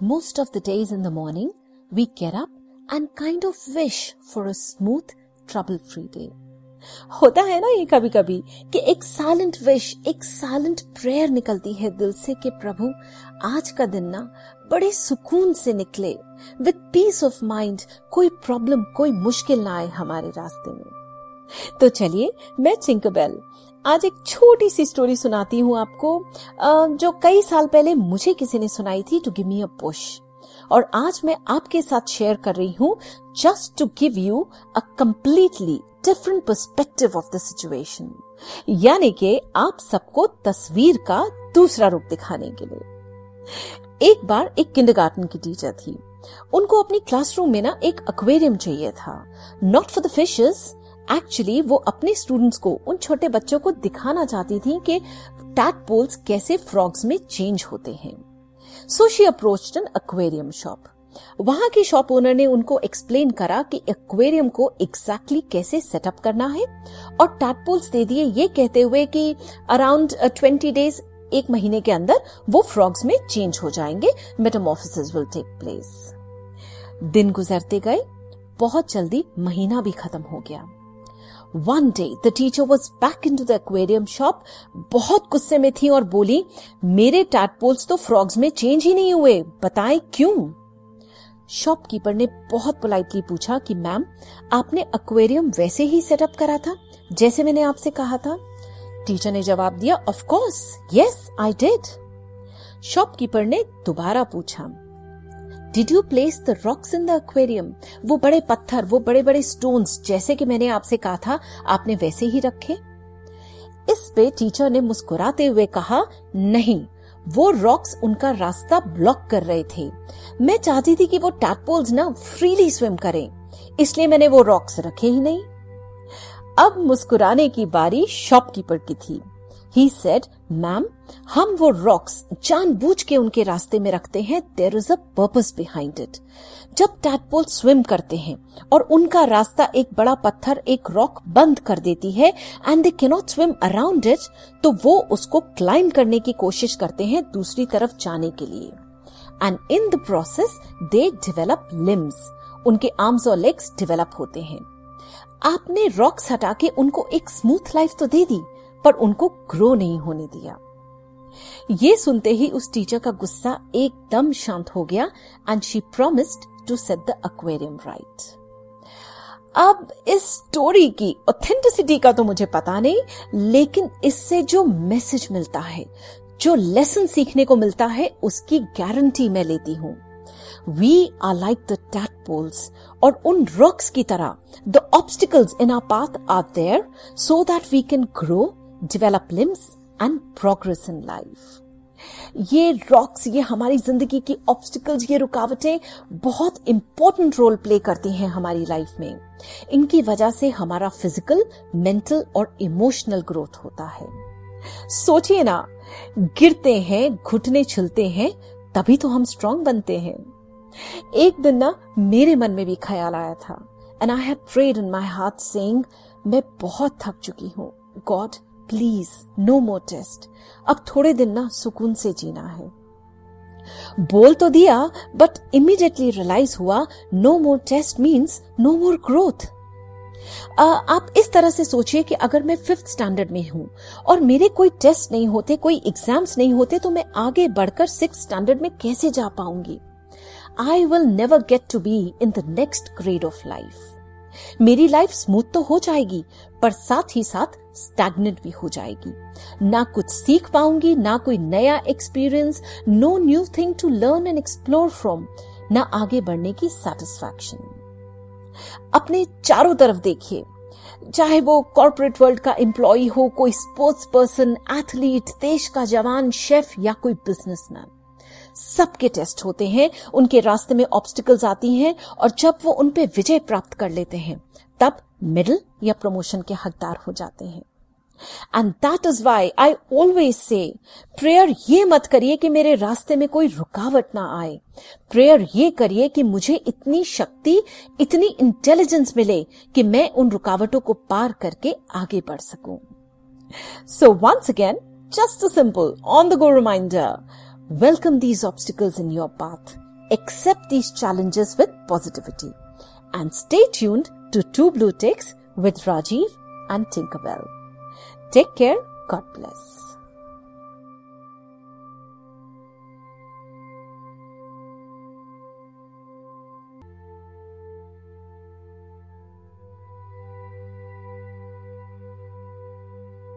most of the days in the morning, we get up and kind of wish for a smooth, trouble free day. होता है ना ये कभी कभी कि एक साइलेंट विश एक साइलेंट प्रेयर निकलती है दिल से कि प्रभु आज का दिन ना बड़े सुकून से निकले विद पीस ऑफ़ माइंड कोई प्रॉब्लम कोई मुश्किल ना आए हमारे रास्ते में तो चलिए मैं चिंकबेल आज एक छोटी सी स्टोरी सुनाती हूँ आपको। जो कई साल पहले मुझे किसी ने सुनाई थी to give me a push और आज मैं आपके साथ शेयर कर रही हूँ just to give you a completely different perspective of the situation यानी कि आप सबको तस्वीर का दूसरा रूप दिखाने के लिए। एक बार एक किंडरगार्टन की टीचर थी। उनको अपनी क्लासरूम में ना एक एक्वेरियम चाहिए था। Not for the fishes actually वो अपने स्टूडेंट्स को, उन छोटे बच्चों को दिखाना चाहती थी कि टैटपोल्स कैसे फ्रॉग्स में चेंज होते हैं। So she approach an aquarium shop वहाँ की शॉप ओनर ने उनको एक्सप्लेन करा कि एक्वेरियम को एग्जैक्टली exactly कैसे सेटअप करना है और टैटपोल्स दे दिए ये कहते हुए कि अराउंड ट्वेंटी डेज़ एक महीने के अंदर वो फ्रॉग्स में चेंज हो जाएँगे। मेटामोफिस विल टेक प्लेस दिन गुजरते गए, बहुत जल्दी महीना भी खत्म हो गया। One day the teacher was back into the aquarium shop बहुत गुस्से में थी और बोली, मेरे टैटपोल्स तो फ्रॉग्स में चेंज ही नहीं हुए, बताएँ क्यों? शॉपकीपर ने बहुत पोलाइटली पूछा कि मैम आपने एक्वेरियम वैसे ही सेटअप करा था, जैसे मैंने आपसे कहा था? टीचर ने जवाब दिया of course yes I did shopkeeper ने दोबारा पूछा did you place the rocks in the aquarium वो बड़े पत्थर, वो बड़े बड़े स्टोन्स जैसे कि मैंने आपसे कहा था, आपने वैसे ही रखे? इस पे टीचर ने मुस्कुराते हुए कहा, नहीं, वो रॉक्स उनका रास्ता ब्लॉक कर रहे थे। मैं चाहती थी कि वो टैटपोल्स ना फ्रीली स्विम करें, इसलिए मैंने वो रॉक्स रखे ही नहीं। अब मुस्कुराने की बारी शॉपकीपर की थी। ही सेड मैम हम वो रॉक्स जानबूझ के उनके रास्ते में रखते हैं there is a purpose behind it जब टैटपोल स्विम करते हैं और उनका रास्ता एक बड़ा पत्थर, एक रॉक बंद कर देती है and they cannot swim around it तो वो उसको क्लाइम करने की कोशिश करते हैं दूसरी तरफ़ जाने के लिए। And in the process they develop limbs उनके आर्म्स और लेग्स डेवलप होते हैं। आपने रॉक्स हटा के उनको एक स्मूथ लाइफ तो दे दी पर उनको ग्रो नहीं होने दिया। ये सुनते ही उस टीचर का गुस्सा एकदम शांत हो गया and she promised to set the aquarium right अब इस स्टोरी की ऑथेंटिसिटी का तो मुझे पता नहीं, लेकिन इससे जो मैसेज मिलता है, जो लेसन सीखने को मिलता है, उसकी गारंटी मैं लेती हूँ। We are like the tadpoles और उन रॉक्स की तरह the obstacles in our path are there so that we can grow develop limbs and progress in life. ये रॉक्स ये हमारी ज़िंदगी की ऑब्स्टिकल्स ये रुकावटें बहुत इंपॉर्टेंट रोल प्ले करती हैं हमारी लाइफ में। इनकी वजह से हमारा फ़िज़िकल मेंटल और इमोशनल ग्रोथ होता है। सोचिए ना, गिरते हैं, घुटने छिलते हैं, तभी तो हम स्ट्रांग बनते हैं। एक दिन ना मेरे मन में भी ख्याल आया था and I have prayed in my heart saying मैं बहुत थक चुकी हूँ। God please, no more test. अब थोड़े दिन ना सुकून से जीना है। बोल तो दिया बट इमीडिएटली रियलाइज़ हुआ no more test means no more growth आप इस तरह से सोचिए कि अगर मैं फिफ्थ स्टैंडर्ड में हूँ, और मेरे कोई टेस्ट नहीं होते, कोई एग्ज़ाम्स नहीं होते तो मैं आगे बढ़कर सिक्स स्टैंडर्ड में कैसे जा पाऊँगी? I will never get to be in the next grade of life मेरी लाइफ स्मूथ तो हो जाएगी, पर साथ ही साथ स्टैग्नेंट भी हो जाएगी। ना कुछ सीख पाऊँगी, ना कोई नया experience no new thing to learn and explore from ना आगे बढ़ने की सेटिस्फैक्शन अपने चारों तरफ़ देखिए, चाहे वो कॉरपोरेट वर्ल्ड का एम्प्लॉय हो, कोई स्पोर्ट्स पर्सन एथलीट देश का जवान शेफ या कोई बिजनेसमैन सबके टेस्ट होते हैं, उनके रास्ते में ऑब्स्टिकल्स आती हैं, और जब वो उन पे विजय प्राप्त कर लेते हैं, तब मिडिल या प्रमोशन के हकदार हो जाते हैं। And that is why I always say prayer ये मत करिए कि मेरे रास्ते में कोई रुकावट ना आए। प्रेयर ये करिए कि मुझे इतनी शक्ति, इतनी इंटेलिजेंस मिले कि मैं उन रुकावटों को पार करके आगे बढ़ सकूँ। So once again just simple on the go reminder Welcome these obstacles in your path. accept these challenges with positivity. And stay tuned to Two Blue Ticks with Rajiv and Tinkerbell. Take care. God bless.